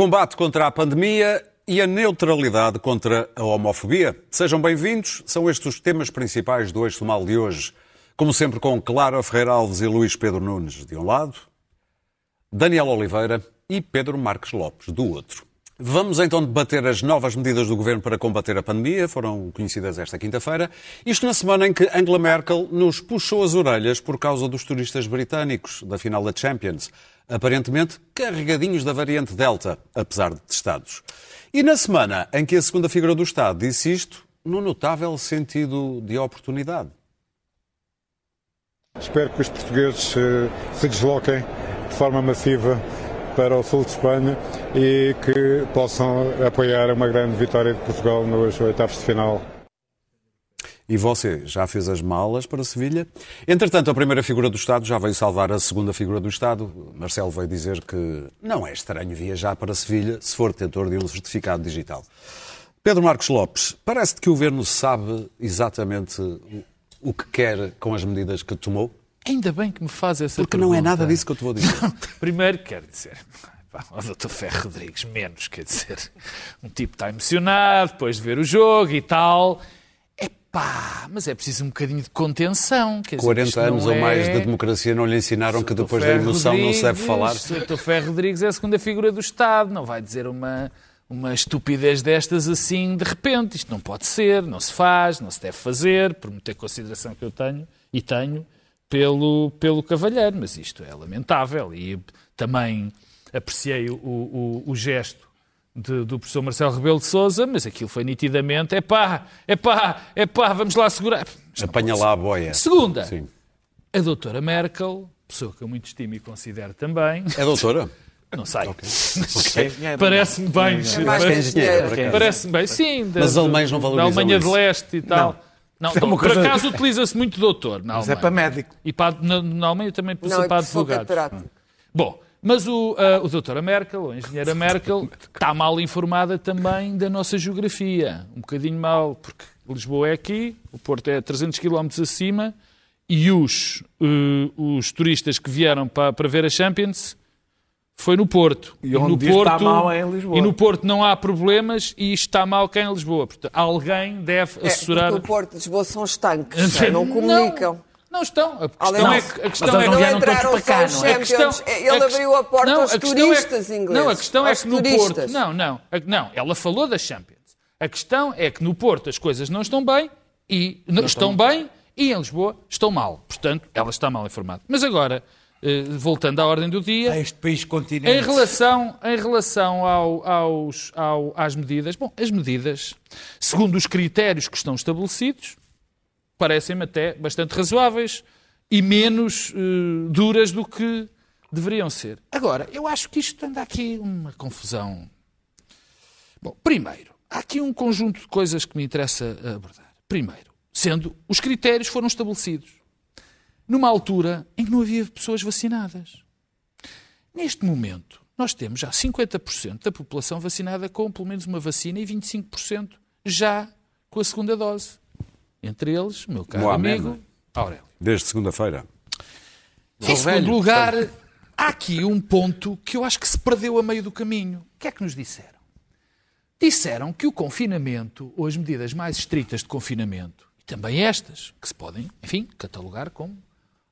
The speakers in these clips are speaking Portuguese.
Combate contra a pandemia e a neutralidade contra a homofobia. Sejam bem-vindos, são estes os temas principais do Eixo Mal de hoje. Como sempre, com Clara Ferreira Alves e Luís Pedro Nunes de um lado, Daniel Oliveira e Pedro Marques Lopes do outro. Vamos então debater as novas medidas do governo para combater a pandemia, foram conhecidas esta quinta-feira. Isto na semana em que Angela Merkel nos puxou as orelhas por causa dos turistas britânicos da final da Champions, aparentemente carregadinhos da variante Delta, apesar de testados. E na semana em que a segunda figura do Estado disse isto, no notável sentido de oportunidade. Espero que os portugueses eh, se desloquem de forma massiva para o sul de Espanha e que possam apoiar uma grande vitória de Portugal nos oitavos de final. E você já fez as malas para Sevilha? Entretanto, a primeira figura do Estado já veio salvar a segunda figura do Estado. Marcelo veio dizer que não é estranho viajar para Sevilha se for detentor de um certificado digital. Pedro Marcos Lopes, parece-te que o Governo sabe exatamente o que quer com as medidas que tomou? Ainda bem que me faz essa Porque pergunta. não é nada disso que eu te vou dizer. Primeiro, quero dizer, pá, o Dr. Ferro Rodrigues, menos, quer dizer, um tipo está emocionado depois de ver o jogo e tal. É pá, mas é preciso um bocadinho de contenção. Quer dizer, 40 isto anos ou mais é... de democracia não lhe ensinaram que depois da emoção não se deve Rodrigues, falar? O Dr. Ferro Rodrigues é a segunda figura do Estado, não vai dizer uma, uma estupidez destas assim de repente. Isto não pode ser, não se faz, não se deve fazer, por muita consideração que eu tenho e tenho pelo, pelo Cavalheiro, mas isto é lamentável e também apreciei o, o, o gesto de, do professor Marcelo Rebelo de Sousa, mas aquilo foi nitidamente, é pá, é pá, é pá, vamos lá segurar. Apanha lá a boia. Segunda, Sim. a doutora Merkel, pessoa que eu muito estimo e considero também, É doutora? não sei, engenheiro, parece-me bem, mais que engenheiro, por acaso. parece-me bem, sim, da, Mas os alemães não da valorizam Alemanha isso. de Leste e tal. Não, É uma por coisa- acaso utiliza-se muito doutor na Mas é para médico. E para, na, na Alemanha também Não, precisa é para advogados. Bom, mas o, a, o doutora Merkel, ou a engenheira Merkel, está mal informada também da nossa geografia. Um bocadinho mal, porque Lisboa é aqui, o Porto é 300 km acima, e os, eh, os turistas que vieram para, para ver a Champions foi no Porto. E onde no diz está mal é em Lisboa. E no Porto não há problemas e está mal cá em Lisboa. Portanto, alguém deve É, assessorar... porque o Porto de Lisboa são estanques, não comunicam. Não, não estão. A questão Além- é que... A questão Mas é que não entraram todos para cá, não é? a questão-. Ele abriu a porta não, aos a é que- turistas ingleses. Não, a questão é que no turistas. Porto. Não, não. A- Não, ela falou da Champions. A questão é que no Porto as coisas não estão bem e não estão bem e em Lisboa estão mal. Portanto, ela está mal informada. Mas agora, voltando à ordem do dia, Este país continente. em relação, em relação ao- aos, ao- às medidas, bom, as medidas, segundo os critérios que estão estabelecidos, parecem-me até bastante razoáveis e menos eh, duras do que deveriam ser. Agora, eu acho que isto anda aqui uma confusão. Bom, primeiro, há aqui um conjunto de coisas que me interessa abordar. Primeiro, sendo os critérios foram estabelecidos numa altura em que não havia pessoas vacinadas. Neste momento, nós temos já 50% da população vacinada com pelo menos uma vacina e 25% já com a segunda dose. Entre eles, o meu caro Mohamed, amigo Aurélio. Desde segunda-feira. Em segundo lugar, há aqui um ponto que eu acho que se perdeu a meio do caminho. O que é que nos disseram? Disseram que o confinamento, ou as medidas mais estritas de confinamento, e também estas, que se podem, enfim, catalogar como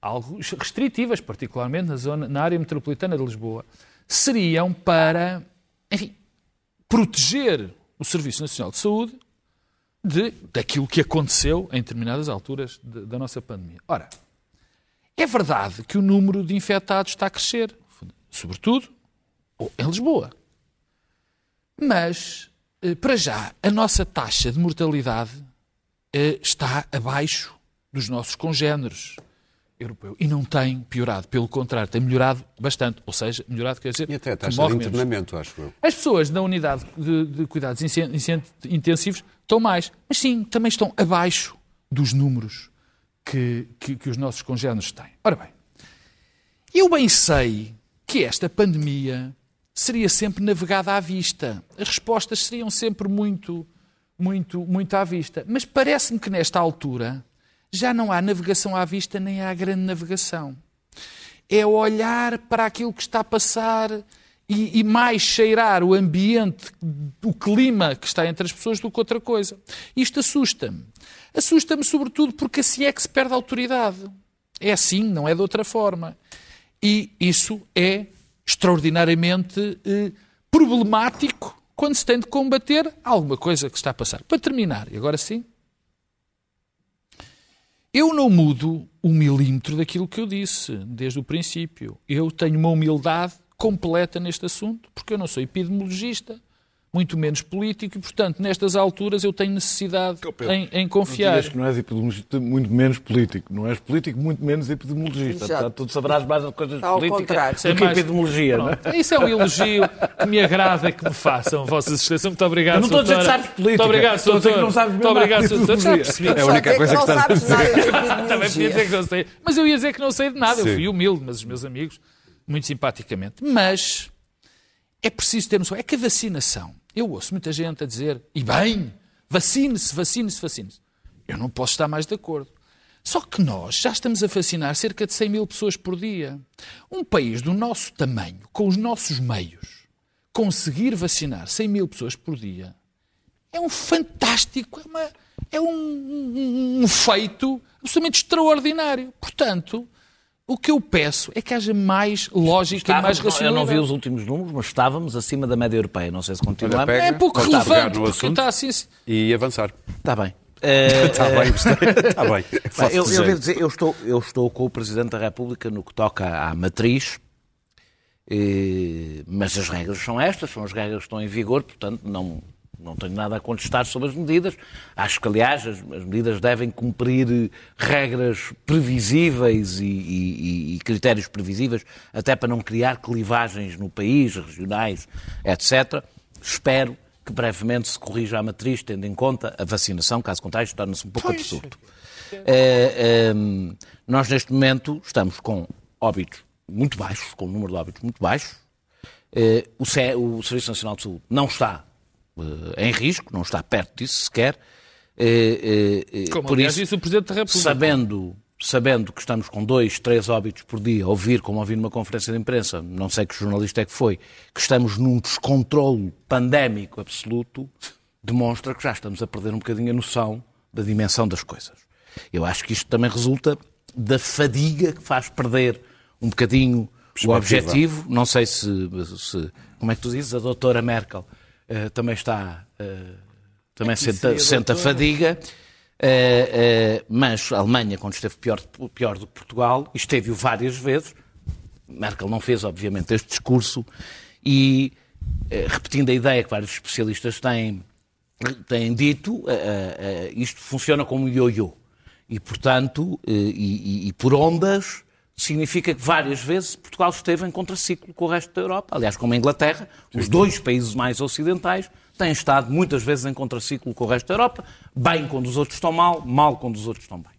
algo restritivas, particularmente na, zona, na área metropolitana de Lisboa, seriam para, enfim, proteger o Serviço Nacional de Saúde de, daquilo que aconteceu em determinadas alturas de- da nossa pandemia. Ora, é verdade que o número de infectados está a crescer, sobretudo em Lisboa. Mas, eh, para já, a nossa taxa de mortalidade eh, está abaixo dos nossos congéneres europeus. E não tem piorado. Pelo contrário, tem melhorado bastante. Ou seja, melhorado quer dizer E até a taxa de morre menos. internamento, acho eu. As pessoas da unidade de, de cuidados intensivos estão mais, mas sim, também estão abaixo dos números que, que, que os nossos congéneres têm. Ora bem, eu bem sei que esta pandemia seria sempre navegada à vista. As respostas seriam sempre muito, muito, muito à vista. Mas parece-me que nesta altura já não há navegação à vista nem há grande navegação é olhar para aquilo que está a passar e, e mais cheirar o ambiente, o clima que está entre as pessoas do que outra coisa. Isto assusta-me. Assusta-me sobretudo porque assim é que se perde a autoridade. É assim, não é de outra forma. E isso é extraordinariamente eh, problemático quando se tem de combater alguma coisa que está a passar. Para terminar, e agora sim, eu não mudo um milímetro daquilo que eu disse desde o princípio. Eu tenho uma humildade completa neste assunto, porque eu não sou epidemiologista, muito menos político, e, portanto, nestas alturas eu tenho necessidade em, em confiar. Não que não és epidemiologista, muito menos político. Não és político, muito menos epidemiologista. Portanto, tu saberás mais de coisas Ao políticas contrário. do que mais- epidemiologia, não é? Isso é um elogio que me agrada que me façam, Vossa Excelência. Muito obrigado, Eu não estou a dizer que sabes política. Muito obrigado, Estou a dizer que Doutor. não sabes Muito obrigado, de Doutor. Já percebi. É a única coisa que não estás a de Também podia dizer que não sei. Mas eu ia dizer que não sei de nada. Eu fui humilde, mas os meus amigos, muito simpaticamente. Mas é preciso ter noção. É que a vacinação, eu ouço muita gente a dizer, e bem, vacine-se, vacine-se, vacine-se. Eu não posso estar mais de acordo. Só que nós já estamos a vacinar cerca de 100 mil pessoas por dia. Um país do nosso tamanho, com os nossos meios, conseguir vacinar 100 mil pessoas por dia é um fantástico, é, uma- é um, um- um feito absolutamente extraordinário. Portanto, o que eu peço é que haja mais lógica e mais Estávamos, eu racionalidade. não vi os últimos números, mas estávamos acima da média europeia. Não sei se continuamos. pega, É pouco relevante, porque está assim... e avançar. Está bem. Eh, Está bem. Está bem. Bem, Faço eu, eu devo dizer, eu estou, eu estou com o Presidente da República no que toca à matriz, eh, mas as regras são estas, são as regras que estão em vigor, portanto não, não tenho nada a contestar sobre as medidas. Acho que, aliás, as, as medidas devem cumprir eh, regras previsíveis e, e- e- critérios previsíveis, até para não criar clivagens no país, regionais, etc. Espero que brevemente se corrija a matriz, tendo em conta a vacinação, caso contrário, torna-se um pouco absurdo. Eh, ehm, nós, neste momento, estamos com óbitos muito baixos, com um número de óbitos muito baixo. Eh, o, CE o Serviço Nacional de Saúde não está em risco, não está perto disso sequer. Eh, eh, eh, Como, por aliás, isso, disse o Presidente da República. sabendo, sabendo que estamos com dois, três óbitos por dia, ouvir, como ouvi numa conferência de imprensa, não sei que jornalista é que foi, que estamos num descontrole pandémico absoluto, demonstra que já estamos a perder um bocadinho a noção da dimensão das coisas. Eu acho que isto também resulta da fadiga que faz perder um bocadinho o objetivo. Não sei se, se- como é que tu dizes, a doutora Merkel eh, também está, eh, também senta, senta fadiga. Eh, mas a Alemanha, quando esteve pior, pior do que Portugal, esteve-o várias vezes, Merkel não fez, obviamente, este discurso, e repetindo a ideia que vários especialistas têm, têm dito, isto funciona como um ioiô. E, portanto, e, e- e por ondas, significa que várias vezes Portugal esteve em contraciclo com o resto da Europa. Aliás, como a Inglaterra, os dois países mais ocidentais têm estado muitas vezes em contraciclo com o resto da Europa, bem quando os outros estão mal, mal quando os outros estão bem.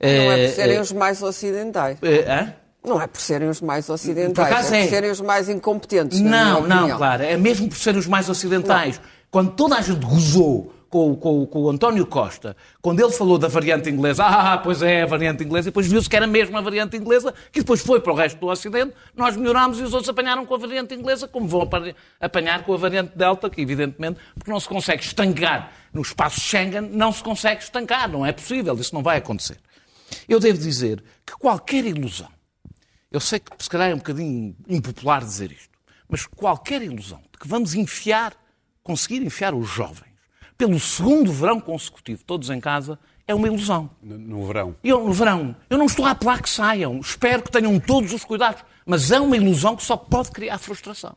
Não é por serem Eh, os mais ocidentais. eh, hã? Não é por serem os mais Por ocidentais, acaso é é. por serem os mais incompetentes. Não, não, opinião. claro. É mesmo por serem os mais ocidentais. Quando toda a gente gozou com, com- com o António Costa, quando ele falou da variante inglesa, ah, pois é, a variante inglesa, e depois viu-se que era mesmo a variante inglesa, que depois foi para o resto do Ocidente, nós melhorámos e os outros apanharam com a variante inglesa, como vão apa- apanhar com a variante Delta, que evidentemente, porque não se consegue estancar no espaço Schengen, não se consegue estancar, não é possível, isso não vai acontecer. Eu devo dizer que qualquer ilusão eu sei que se calhar é um bocadinho impopular dizer isto, mas qualquer ilusão de que vamos enfiar, conseguir enfiar os jovens pelo segundo verão consecutivo, todos em casa, é uma ilusão. No, no verão. Eu, no verão, eu não estou a apelar que saiam, espero que tenham todos os cuidados, mas é uma ilusão que só pode criar frustração.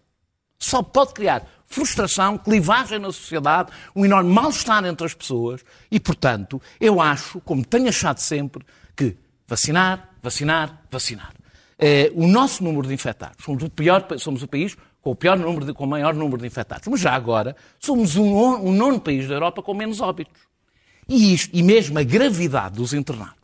Só pode criar frustração, clivagem na sociedade, um enorme mal-estar entre as pessoas e, portanto, eu acho, como tenho achado sempre, que vacinar, vacinar, vacinar. Eh, o nosso número de infectados, somos o, pior, somos o país com o, pior número de- com o maior número de infectados, mas já agora somos um, nono- nono país da Europa com menos óbitos. E, isto, e mesmo a gravidade dos internados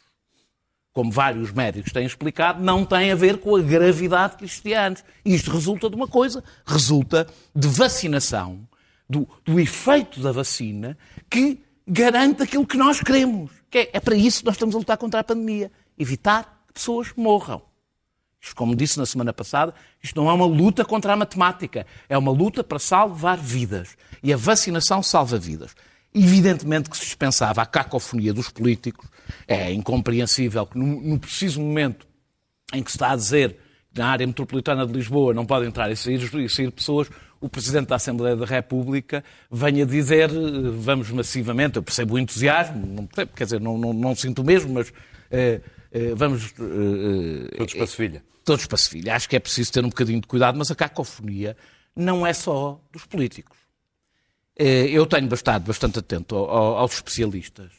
como vários médicos têm explicado, não tem a ver com a gravidade que existia antes. E isto resulta de uma coisa, resulta de vacinação, do, do efeito da vacina, que garante aquilo que nós queremos. Que é, é para isso que nós estamos a lutar contra a pandemia. Evitar que pessoas morram. Como disse na semana passada, isto não é uma luta contra a matemática, é uma luta para salvar vidas. E a vacinação salva vidas. Evidentemente que se dispensava a cacofonia dos políticos, é incompreensível que no, no preciso momento em que se está a dizer que na área metropolitana de Lisboa não podem entrar e sair, e sair pessoas, o Presidente da Assembleia da República venha dizer vamos massivamente, eu percebo o entusiasmo, não percebo, quer dizer, não, não, não sinto mesmo, mas eh, eh, vamos... eh, Todos para Sevilha. todos para Sevilha. Acho que é preciso ter um bocadinho de cuidado, mas a cacofonia não é só dos políticos. Eh, Eu tenho estado bastante atento ao- ao- aos especialistas.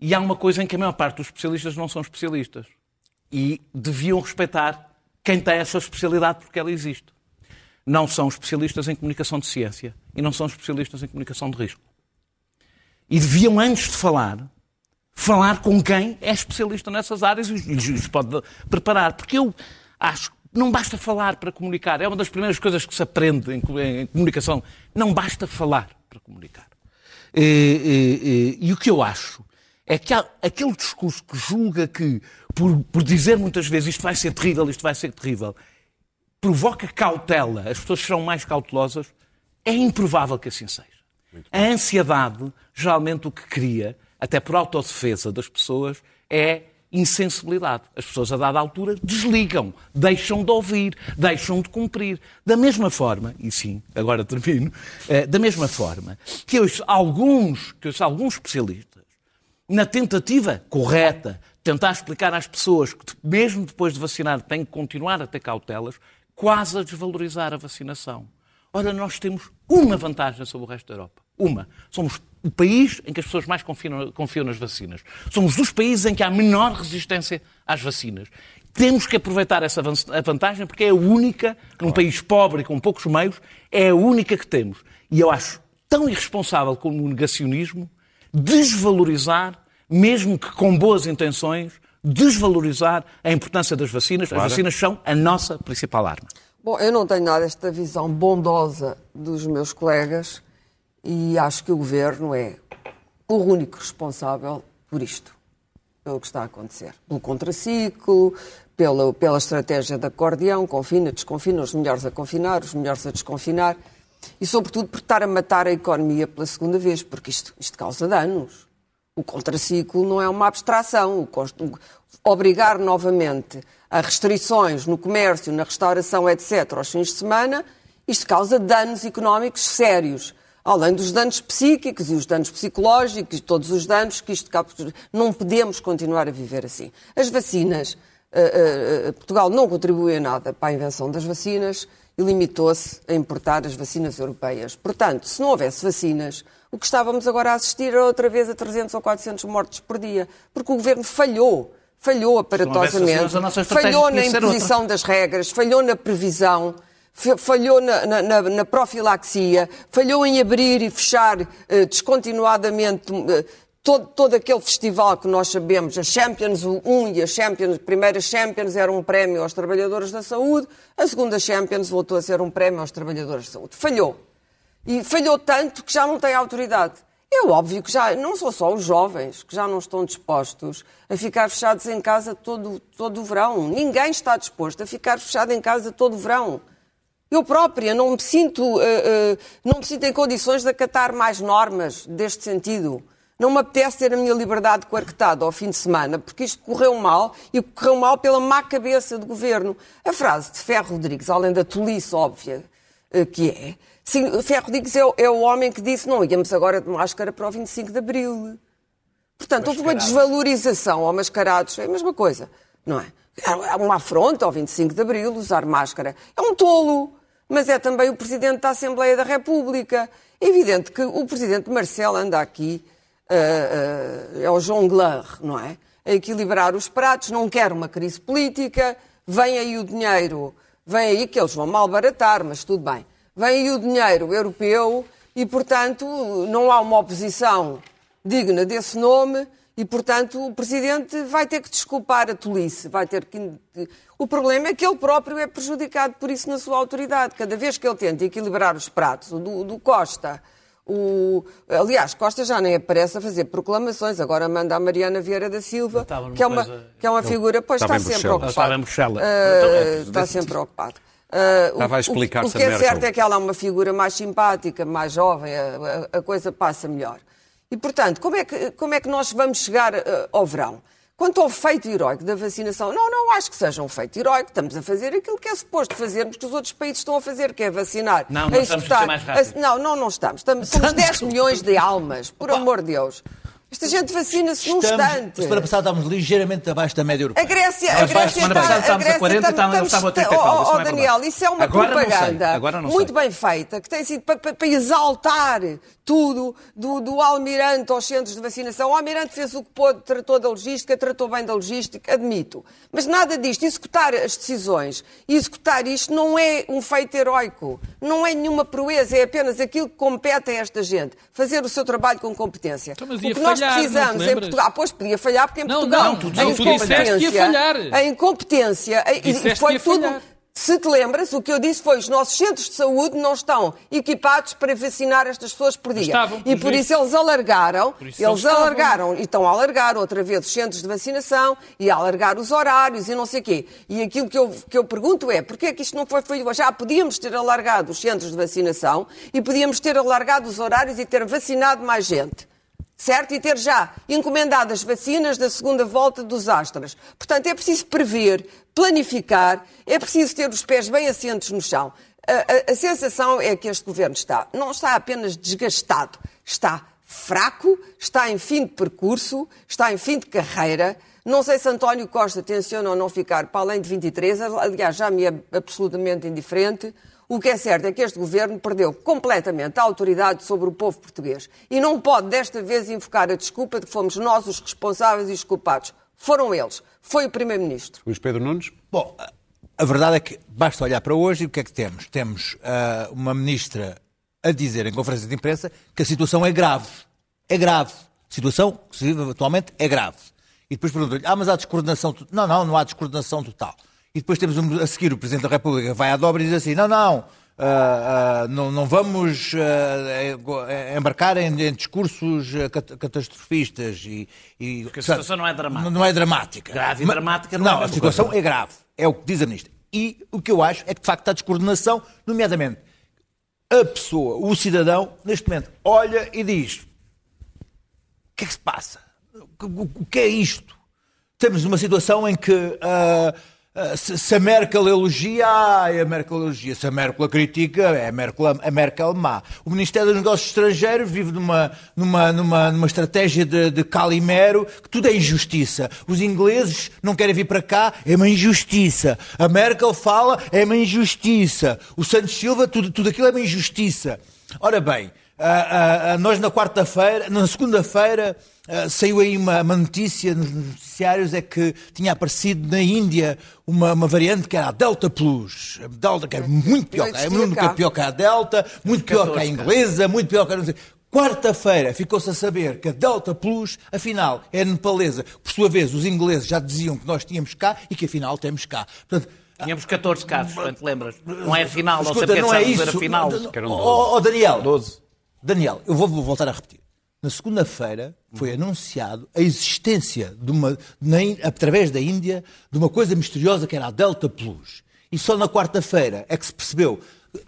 E há uma coisa em que a maior parte dos especialistas não são especialistas. E deviam respeitar quem tem essa especialidade porque ela existe. Não são especialistas em comunicação de ciência e não são especialistas em comunicação de risco. E deviam, antes de falar, falar com quem é especialista nessas áreas e lhes pode preparar. Porque eu acho que não basta falar para comunicar. É uma das primeiras coisas que se aprende em comunicação. Não basta falar para comunicar. E, e- e- e o que eu acho é que há aquele discurso que julga que, por, por dizer muitas vezes isto vai ser terrível, isto vai ser terrível, provoca cautela, as pessoas serão mais cautelosas, é improvável que assim seja. A ansiedade, geralmente o que cria, até por autodefesa das pessoas, é insensibilidade. As pessoas, a dada altura, desligam, deixam de ouvir, deixam de cumprir. Da mesma forma, e sim, agora termino, eh, da mesma forma que hoje alguns, que alguns especialistas, na tentativa correta, tentar explicar às pessoas que, mesmo depois de vacinar, têm que continuar a ter cautelas, quase a desvalorizar a vacinação. Ora, nós temos uma vantagem sobre o resto da Europa. Uma. Somos o país em que as pessoas mais confiam, confiam nas vacinas. Somos dos países em que há menor resistência às vacinas. Temos que aproveitar essa vantagem porque é a única, num país pobre e com poucos meios, é a única que temos. E eu acho tão irresponsável como o negacionismo desvalorizar, mesmo que com boas intenções, desvalorizar a importância das vacinas. As vacinas são a nossa principal arma. Bom, eu não tenho nada esta visão bondosa dos meus colegas e acho que o governo é o único responsável por isto, pelo que está a acontecer. Pelo contraciclo, pela, pela estratégia de acordeão, confina, desconfina, os melhores a confinar, os melhores a desconfinar e, sobretudo, por estar a matar a economia pela segunda vez, porque isto, isto causa danos. O contraciclo não é uma abstração. Obrigar novamente a restrições no comércio, na restauração, etc., aos fins de semana, isto causa danos económicos sérios. Além dos danos psíquicos e os danos psicológicos e todos os danos que isto causa. Não podemos continuar a viver assim. As vacinas, eh, eh, Portugal não contribuiu em nada para a invenção das vacinas e limitou-se a importar as vacinas europeias. Portanto, se não houvesse vacinas, o que estávamos agora a assistir era outra vez a 300 ou 400 mortes por dia, porque o governo falhou. Falhou aparatosamente, vacinas, falhou na imposição das regras, falhou na previsão, falhou na, na- na- profilaxia, falhou em abrir e fechar eh, descontinuadamente eh, todo, todo aquele festival que nós sabemos, a Champions 1 e a Champions, primeira Champions era um prémio aos trabalhadores da saúde, a segunda Champions voltou a ser um prémio aos trabalhadores da saúde. Falhou. E falhou tanto que já não tem autoridade. É óbvio que já não são só os jovens que já não estão dispostos a ficar fechados em casa todo, todo o verão. Ninguém está disposto a ficar fechado em casa todo o verão. Eu própria não me sinto, eh, eh, não me sinto em condições de acatar mais normas deste sentido. Não me apetece ter a minha liberdade coartada ao fim de semana, porque isto correu mal e correu mal pela má cabeça do governo. A frase de Ferro Rodrigues, além da tolice óbvia eh, que é, sim, Ferro Rodrigues é, o- é o homem que disse não íamos agora de máscara para o 25 de Abril. Portanto, houve uma desvalorização ao mascarados, é a mesma coisa, não é? É uma afronta ao 25 de Abril usar máscara. É um tolo, mas é também o Presidente da Assembleia da República. É evidente que o Presidente Marcelo anda aqui, ah, ah, é o jongleur, não é? A equilibrar os pratos, não quer uma crise política, vem aí o dinheiro, vem aí que eles vão malbaratar, mas tudo bem. Vem aí o dinheiro europeu e, portanto, não há uma oposição digna desse nome e, portanto, o Presidente vai ter que desculpar a tolice, vai ter que... O problema é que ele próprio é prejudicado por isso na sua autoridade. Cada vez que ele tenta equilibrar os pratos, o do, do Costa, o, aliás, Costa já nem aparece a fazer proclamações, agora manda a Mariana Vieira da Silva, que é uma, coisa- que é uma figura, pois está em sempre em Bruxelas. Ah, Então, é, está sempre ocupado. Ah, o- Estava a o- explicar-se O, a que é certo é que ela é uma figura mais simpática, mais jovem, a, a- a coisa passa melhor. E, portanto, como é que, como é que nós vamos chegar ah, ao verão? Quanto ao feito heroico da vacinação, não, não acho que seja um feito heroico. Estamos a fazer aquilo que é suposto fazermos, que os outros países estão a fazer, que é vacinar. Não, nós estamos a ser mais rápidos. a- Não, não, não estamos. estamos somos 10 milhões de almas, por amor de Deus. Esta gente vacina-se num Estamos, instante. semana passada estávamos ligeiramente abaixo da média europeia. A Grécia, a Grécia semana está, passada a estávamos a Grécia 40, estamos- estávamos a 30 e oh, tal, oh, é Daniel, verdade. isso é uma Agora propaganda agora não muito bem feita, que tem sido para, para- exaltar tudo do, do almirante aos centros de vacinação. O almirante fez o que pôde, tratou da logística, tratou bem da logística, admito. Mas nada disto, executar as decisões e executar isto não é um feito heroico, não é nenhuma proeza, é apenas aquilo que compete a esta gente, fazer o seu trabalho com competência. Então, o que nós falhar, não te precisamos em? Portugal, ah, pois podia falhar, porque em Não, Portugal não, tu- a não, tu que ia incompetência- falhar. A incompetência, e- foi tudo. falhar. Se te lembras, o que eu disse foi os nossos centros de saúde não estão equipados para vacinar estas pessoas por dia. Estavam, e por isso eles alargaram, isso eles eles estavam. alargaram e estão a alargar outra vez os centros de vacinação e a alargar os horários e não sei o quê. E aquilo que eu, que eu pergunto é, porquê é que isto não foi feito? Já podíamos ter alargado os centros de vacinação e podíamos ter alargado os horários e ter vacinado mais gente certo? E ter já encomendado as vacinas da segunda volta dos Astras. Portanto, é preciso prever, planificar, é preciso ter os pés bem assentos no chão. A, a- a sensação é que este governo está, não está apenas desgastado, está fraco, está em fim de percurso, está em fim de carreira. Não sei se António Costa tenciona ou não ficar para além de 23, aliás, já me é absolutamente indiferente. O que é certo é que este governo perdeu completamente a autoridade sobre o povo português e não pode desta vez invocar a desculpa de que fomos nós os responsáveis e os culpados. Foram eles. Foi o Primeiro-Ministro. Luís Pedro Nunes? Bom, a- verdade é que basta olhar para hoje e o que é que temos? Temos ah, uma ministra a dizer em conferência de imprensa que a situação é grave. É grave. A situação que se vive atualmente é grave. E depois perguntam-lhe, ah, mas há descoordenação total. Não, não, não há descoordenação total. E depois temos a seguir o Presidente da República vai à dobra e diz assim, não, não, ah, ah, não, não vamos eh, embarcar em, em discursos cat- catastrofistas e... e Porque a situação não é dramática. Não, é dramática. Grave e Mas- dramática não é a Não, a mesma situação coisa. é grave. É o que diz a ministra. E o que eu acho é que, de facto, há descoordenação, nomeadamente a pessoa, o cidadão, neste momento, olha e diz: o que é que se passa? O, que é isto? Temos uma situação em que se, se a Merkel elogia, ai, a Merkel elogia. Se a Merkel critica, é a Merkel, a Merkel má. O Ministério dos Negócios Estrangeiros vive numa, numa, numa, numa estratégia de, de calimero, que tudo é injustiça. Os ingleses não querem vir para cá, é uma injustiça. A Merkel fala, é uma injustiça. O Santos Silva, tudo, tudo aquilo é uma injustiça. Ora bem, ah, ah, nós na quarta-feira, na segunda-feira, ah, saiu aí uma, uma notícia nos noticiários é que tinha aparecido na Índia uma, uma variante que era a Delta Plus. A Delta, que era muito pior, é cá. pior que a Delta, muito pior que a 14, inglesa, muito pior que a não sei. Quarta-feira ficou-se a saber que a Delta Plus, afinal, é nepalesa. Por sua vez, os ingleses já diziam que nós tínhamos cá e que afinal temos cá. Portanto, Tínhamos 14 casos, não te lembras? Não é final, não sei não é isso. a final. Não, Oh, oh, Daniel, Daniel, eu vou voltar a repetir. Na segunda-feira foi anunciado a existência de uma, na através da Índia, de uma coisa misteriosa que era a Delta Plus. E só na quarta-feira é que se percebeu.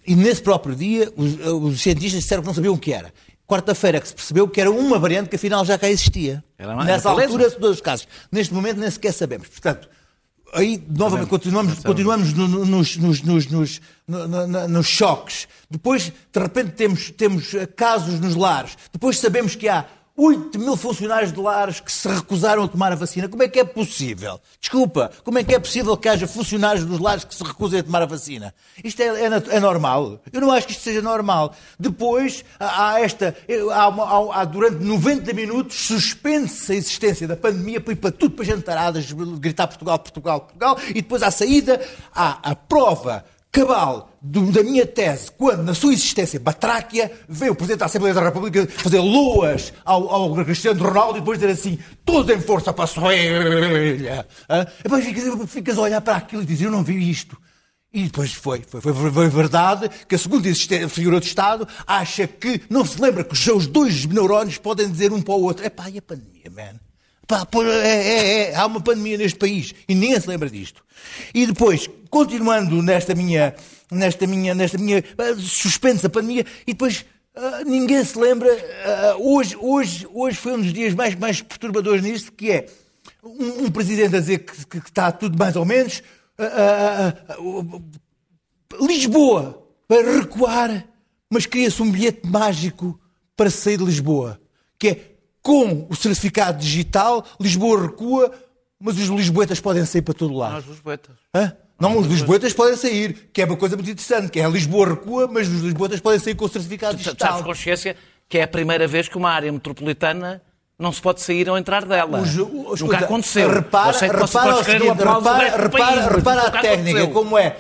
E nesse próprio dia, os, os cientistas disseram que não sabiam o que era. Quarta-feira é que se percebeu que era uma variante que afinal já cá existia. Era Nessa altura, todos os casos. Neste momento nem sequer sabemos. Portanto, aí novamente continuamos, continuamos no- no- nos, nos, nos, nos, no- no- no- nos choques. Depois, de repente, temos, temos casos nos lares. Depois sabemos que há 8 mil funcionários de lares que se recusaram a tomar a vacina. Como é que é possível? Desculpa, como é que é possível que haja funcionários dos lares que se recusem a tomar a vacina? Isto é, é é normal? Eu não acho que isto seja normal. Depois, há, esta. Há, há- há durante 90 minutos, suspende-se a existência da pandemia para ir para tudo para jantaradas, gritar Portugal, Portugal, Portugal, e depois à saída há a prova cabal do- da minha tese, quando na sua existência batráquia, veio o Presidente da Assembleia da República fazer loas ao, ao Cristiano Ronaldo e depois dizer assim, todos em força para a Soelha. Ah, depois ficas, ficas a olhar para aquilo e dizes, eu não vi isto. E depois foi, foi, foi, foi verdade que a segunda figura do Estado acha que não se lembra que os seus dois neurónios podem dizer um para o outro: epá, e a pandemia, man? Pá, pô, é, é, é, há uma pandemia neste país e ninguém se lembra disto. E depois, continuando nesta minha, nesta minha, nesta minha ah, suspensa pandemia, e depois ah, ninguém se lembra, ah, hoje, hoje, hoje foi um dos dias mais, mais perturbadores nisto, que é um, um presidente a dizer que, que está tudo mais ou menos, ah, Lisboa para recuar, mas cria-se um bilhete mágico para sair de Lisboa, que é com o certificado digital, Lisboa recua, mas os lisboetas podem sair para todo lado. Nós, os boetas. Hã? Não, os lisboetas podem sair, que é uma coisa muito interessante, que é Lisboa recua, mas os lisboetas podem sair com o certificado Tu sabes digital. consciência que é a primeira vez que uma área metropolitana não se pode sair ou entrar dela. Os- o- Nunca escuta, aconteceu. Repara, que repara repara, repara, repara nunca a técnica, como é.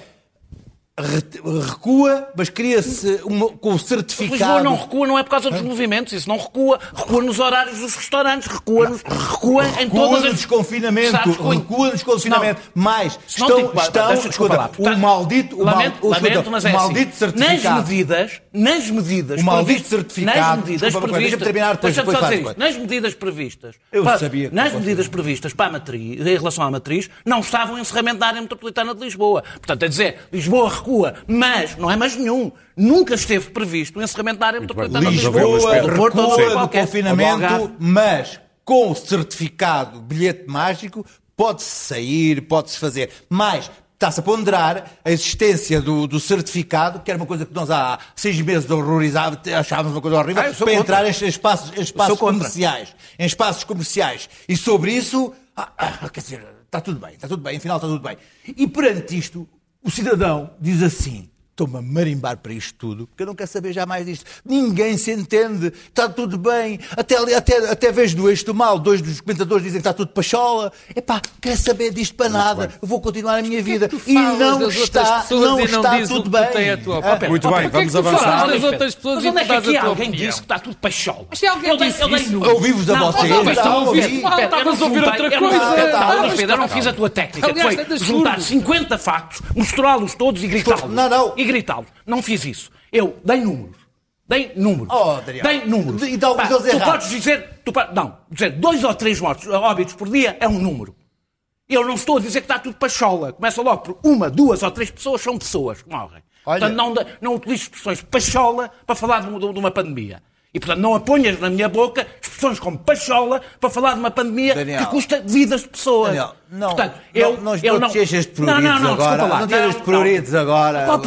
Re- Recua, mas cria-se com o certificado. Lisboa não recua, não é por causa dos movimentos, isso não recua. Recua nos horários dos restaurantes, recua, nos, recua em Recua todas no as... desconfinamento, Sabes, recua- recua no desconfinamento. Não estão, te- estão escuta, o Portanto, maldito, o, lamento, mal, o, escuta, lamento, mas o é maldito assim. certificado. Nas medidas, nas medidas O maldito certificado. Nas medidas Desculpa, previstas. deixa-me terminar, depois- deixa-me depois dizer isto. Nas medidas previstas. Eu para- sabia Nas medidas previstas para a matriz, em relação à matriz, não estava o encerramento da área metropolitana de Lisboa. Portanto, é dizer, Lisboa recua, mas não é mais nenhum. Nunca esteve previsto o encerramento da área metropolitana de Lisboa. Do Porto, ou de qualquer- confinamento, mas com o certificado, bilhete mágico, pode-se sair, pode-se fazer. Mas está-se a ponderar a existência do, do certificado, que era uma coisa que nós há seis meses horrorizávamos, achávamos uma coisa horrível, Ah, para contra. entrar em espaços, em espaços contra. comerciais. Em espaços comerciais. E sobre isso, ah, ah, quer dizer, está tudo bem, está tudo bem, afinal está tudo bem. E perante isto, o cidadão diz assim. Estou-me a marimbar para isto tudo, porque eu não quero saber já mais disto. Ninguém se entende, está tudo bem. Até, até, até vejo do eixo do mal, dois dos comentadores dizem que está tudo pachola. Epá, quero saber disto para nada. Eu vou continuar a minha vida. E falas não está, não e não está tudo bem. tens a tua Ah, opinião? Muito bem, é vamos que tu falas avançar. das outras pessoas Mas e onde é que dás aqui alguém opinião? disse que está tudo pachola? Mas se alguém disse isso- números. Ouvi-vos a Não, vocês, mas está a ouvi- ouvir. espera, Ah, espera, estavas a ouvir outra coisa. Eu não fiz a tua técnica, foi é juntar absurdo. 50 factos, misturá-los todos e gritá-los. Não, não. E gritá-los. Não fiz isso. Eu dei números. Dei números. Oh. Dei números. E dá Pá, tu errados. podes dizer, tu não, dizer dois ou três mortos, óbitos por dia é um número. Eu não estou a dizer que está tudo pachola. Começa logo por uma, duas ou três pessoas são pessoas que morrem. Olha- Portanto, não, não utilizo expressões pachola para falar de, uma- de uma pandemia. E, portanto, não aponhas na minha boca expressões como pachola para falar de uma pandemia Daniel. que custa vidas de pessoas. Daniel, não, portanto, não, eu, não eu não... de não, não, não, agora. desculpa lá. Não de pruridos agora. Qual?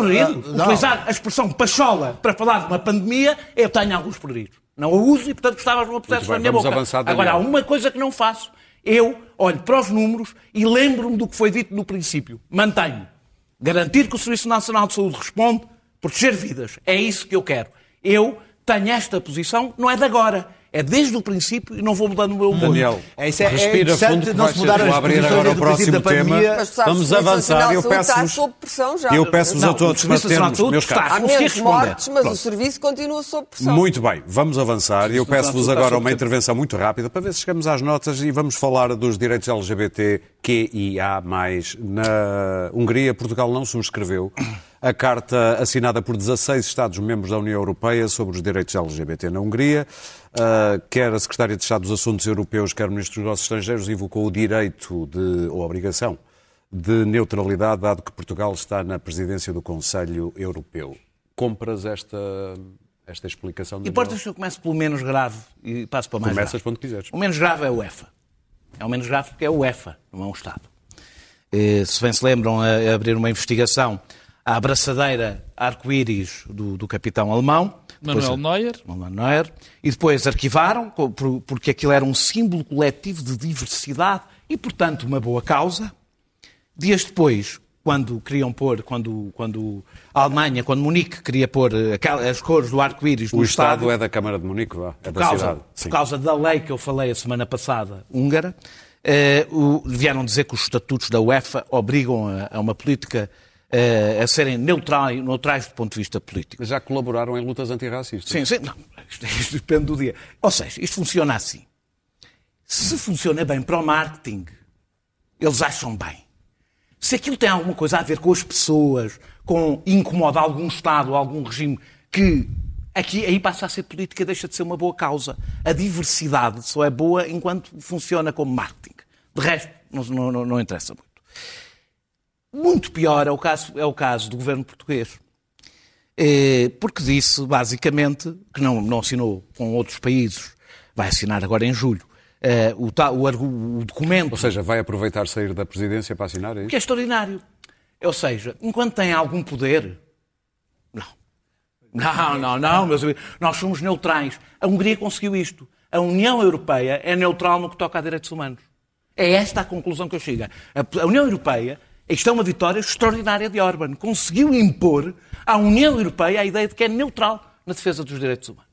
Não. Utilizar a expressão pachola para falar de uma pandemia, eu tenho alguns pruridos. Não a uso e, portanto, gostava pusesse Muito bem, na minha boca. avançar. Agora, há uma coisa que não faço. Eu olho para os números e lembro-me do que foi dito no princípio. Mantenho. Garantir que o Serviço Nacional de Saúde responde, proteger vidas. É isso que eu quero. Eu tenho esta posição, não é de agora. É desde o princípio e não vou mudando o meu humor. Daniel, É, isso é- é respira interessante fundo que não se mudar as abrir posições agora o próximo da tema. Mas sabes, Vamos avançar. Eu peço-vos sob pressão já. eu peço-vos a todos para de termos, meus caros. Há Consegui menos responder. mortes, mas o serviço continua sob pressão. Muito bem, vamos avançar. Eu peço-vos agora uma intervenção muito rápida para ver se chegamos às notas e vamos falar dos direitos LGBT QIA+. Na Hungria, Portugal não subscreveu a carta assinada por 16 Estados-membros da União Europeia sobre os direitos LGBT na Hungria. Uh, quer a Secretária de Estado dos Assuntos Europeus, quer o Ministro dos Negócios Estrangeiros invocou o direito de, ou a obrigação de neutralidade, dado que Portugal está na presidência do Conselho Europeu. Compras esta, esta explicação? Daniel? Importas que eu comece pelo menos grave e passo para mais Começas grave. quando quiseres. O menos grave é o EFA. É o menos grave porque é o EFA, não é um Estado. Eh, Se bem se lembram, a a abrir uma investigação à abraçadeira arco-íris do, do capitão alemão. Manuel Depois- Neuer. Manuel Neuer. E depois arquivaram, porque aquilo era um símbolo coletivo de diversidade e, portanto, uma boa causa. Dias depois, quando queriam pôr, quando, quando a Alemanha, quando Munique queria pôr eh, as cores do arco-íris O no Estado estádio, é da Câmara de Munique, vá, é por da causa, cidade. por Sim. causa da lei que eu falei a semana passada, húngara, eh, o- vieram dizer que os estatutos da UEFA obrigam a, a uma política eh, a serem neutrais, neutrais do ponto de vista político. Já colaboraram em lutas antirracistas. Sim, sim, não, isto, isto depende do dia. Ou seja, isto funciona assim. Se funciona bem para o marketing, eles acham bem. Se aquilo tem alguma coisa a ver com as pessoas, com incomoda algum Estado, algum regime, que aqui aí passa a ser política, deixa de ser uma boa causa. A diversidade só é boa enquanto funciona como marketing. De resto, não, não, não interessa muito. Muito pior é o caso, é o caso do governo português. Eh, porque disse, basicamente, que não, não assinou com outros países, vai assinar agora em julho, eh, o, o, o, documento. Ou seja, vai aproveitar sair da presidência para assinar, é isso? Que é extraordinário. Ou seja, enquanto tem algum poder. Não. Não, não, não, meus amigos. Nós somos neutrais. A Hungria conseguiu isto. A União Europeia é neutral no que toca a direitos humanos. É esta a conclusão que eu chego. A União Europeia, isto é uma vitória extraordinária de Orban. Conseguiu impor à União Europeia a ideia de que é neutral na defesa dos direitos humanos.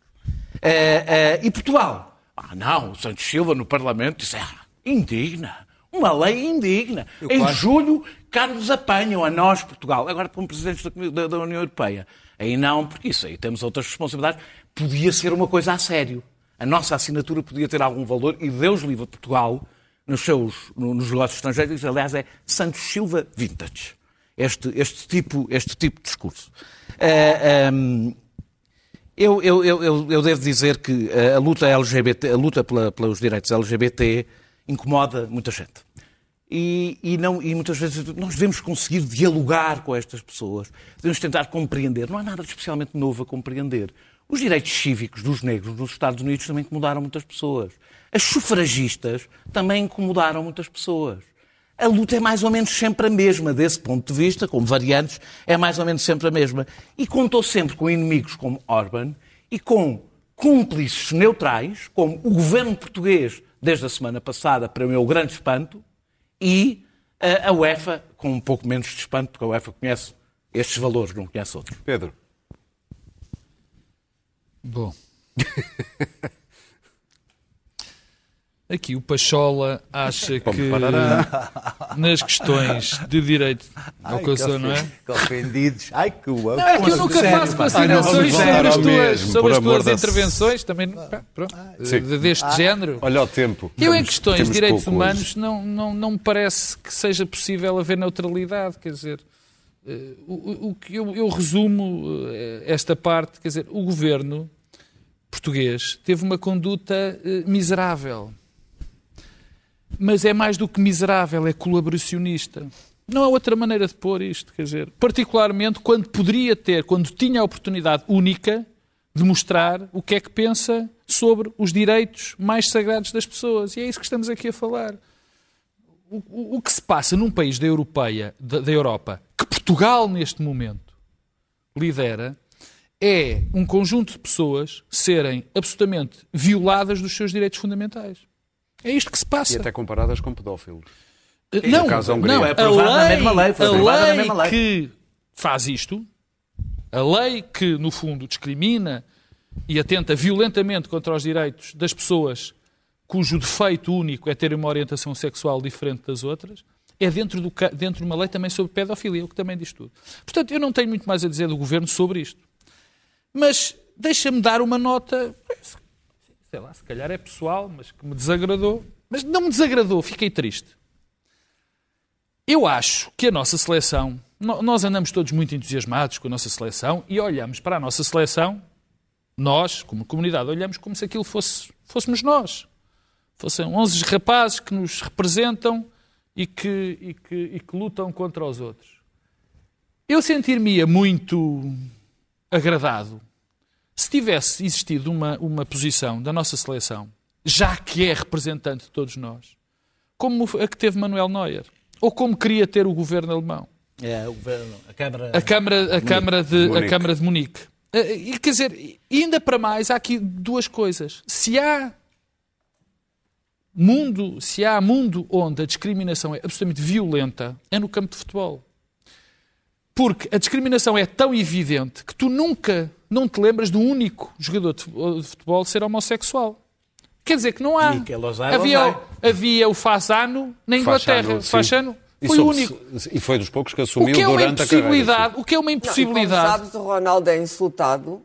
É, é, e Portugal? Ah, não, o Santos Silva no Parlamento disse, ah, indigna. Uma lei indigna. Eu em quase... julho, cá nos apanham a nós, Portugal. Agora, como presidentes da, da, da União Europeia. Aí não, porque isso aí temos outras responsabilidades. Podia ser uma coisa a sério. A nossa assinatura podia ter algum valor e Deus livre Portugal nos seus nos negócios estrangeiros, aliás, é Santos Silva Vintage. Este, este, tipo, este tipo de discurso. Uh, eh, um, ehm, eu, eu, eu, eu, devo dizer que a luta LGBT, a luta pela, pelos direitos LGBT incomoda muita gente. E, e, não, e muitas vezes nós devemos conseguir dialogar com estas pessoas, devemos tentar compreender. Não há nada de especialmente novo a compreender. Os direitos cívicos dos negros nos Estados Unidos também incomodaram muitas pessoas. As sufragistas também incomodaram muitas pessoas. A luta é mais ou menos sempre a mesma, desse ponto de vista, como variantes, é mais ou menos sempre a mesma. E contou sempre com inimigos como Orban e com cúmplices neutrais, como o governo português, desde a semana passada, para o meu grande espanto, e a UEFA, com um pouco menos de espanto, porque a UEFA conhece estes valores, não conhece outros. Pedro. Bom. Aqui o Pachola acha que nas questões de direito coisa, não é? Que ofendidos. Ai, que Não, é que eu nunca faço considerações sobre as tuas, sobre as tuas intervenções, também pronto, deste ah, género. Olha o tempo. Eu, em questões de direitos humanos, não, não, não me parece que seja possível haver neutralidade, quer dizer. Eh, o, o que eu, eu resumo eh, esta parte, quer dizer, o governo português teve uma conduta eh, miserável mas é mais do que miserável, é colaboracionista. Não há outra maneira de pôr isto, quer dizer, particularmente quando poderia ter, quando tinha a oportunidade única de mostrar o que é que pensa sobre os direitos mais sagrados das pessoas. E é isso que estamos aqui a falar. O, o, o que se passa num país da, Europeia, da, da Europa, que Portugal neste momento lidera, é um conjunto de pessoas serem absolutamente violadas dos seus direitos fundamentais. É isto que se passa. E até comparadas com pedófilos. Uh, não, não, é aprovado na mesma lei. Foi a lei, na mesma lei que faz isto, a lei que, no fundo, discrimina e atenta violentamente contra os direitos das pessoas cujo defeito único é ter uma orientação sexual diferente das outras, é dentro, do, dentro de uma lei também sobre pedofilia, o que também diz tudo. Portanto, eu não tenho muito mais a dizer do Governo sobre isto. Mas deixa-me dar uma nota, sei lá, se calhar é pessoal, mas que me desagradou. Mas não me desagradou, fiquei triste. Eu acho que a nossa seleção, nós andamos todos muito entusiasmados com a nossa seleção e olhamos para a nossa seleção, nós, como comunidade, olhamos como se aquilo fosse, fôssemos nós. Fossem 11 rapazes que nos representam e que, e que, e que lutam contra os outros. Eu sentir-me muito agradado se tivesse existido uma, uma posição da nossa seleção, já que é representante de todos nós, como a que teve Manuel Neuer, ou como queria ter o governo alemão. É, o governo, a Câmara, a Câmara, a Câmara, de, Munique. a Câmara de Munique. E, quer dizer, ainda para mais, há aqui duas coisas. Se há mundo, se há mundo onde a discriminação é absolutamente violenta, é no campo de futebol. Porque a discriminação é tão evidente que tu nunca não te lembras do único jogador de futebol ser homossexual. Quer dizer que não há. Havia, havia o Fasano na Inglaterra. Fasano foi o único. E foi dos poucos que assumiu o que é durante a carreira. O que é uma impossibilidade? Não, sabes, o Ronaldo é insultado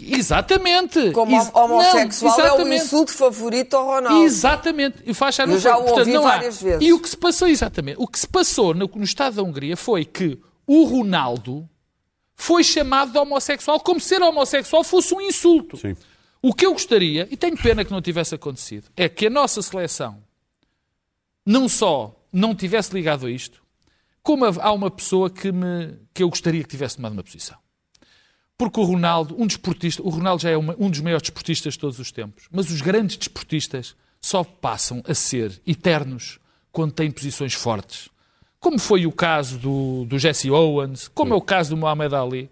Exatamente. Como Ex- homossexual não, é o insulto favorito ao Ronaldo. Exatamente. E faz achar Eu já foi. o Portanto, ouvi há. várias vezes. E o que se passou, exatamente, o que se passou no, no Estado da Hungria foi que o Ronaldo foi chamado de homossexual como se ser homossexual fosse um insulto. Sim. O que eu gostaria, e tenho pena que não tivesse acontecido, é que a nossa seleção não só não tivesse ligado a isto, como há uma pessoa que, me, que eu gostaria que tivesse tomado uma posição. Porque o Ronaldo, um desportista, o Ronaldo já é uma- um dos maiores desportistas de todos os tempos, mas os grandes desportistas só passam a ser eternos quando têm posições fortes. Como foi o caso do, do Jesse Owens, como é o caso do Muhammad Ali.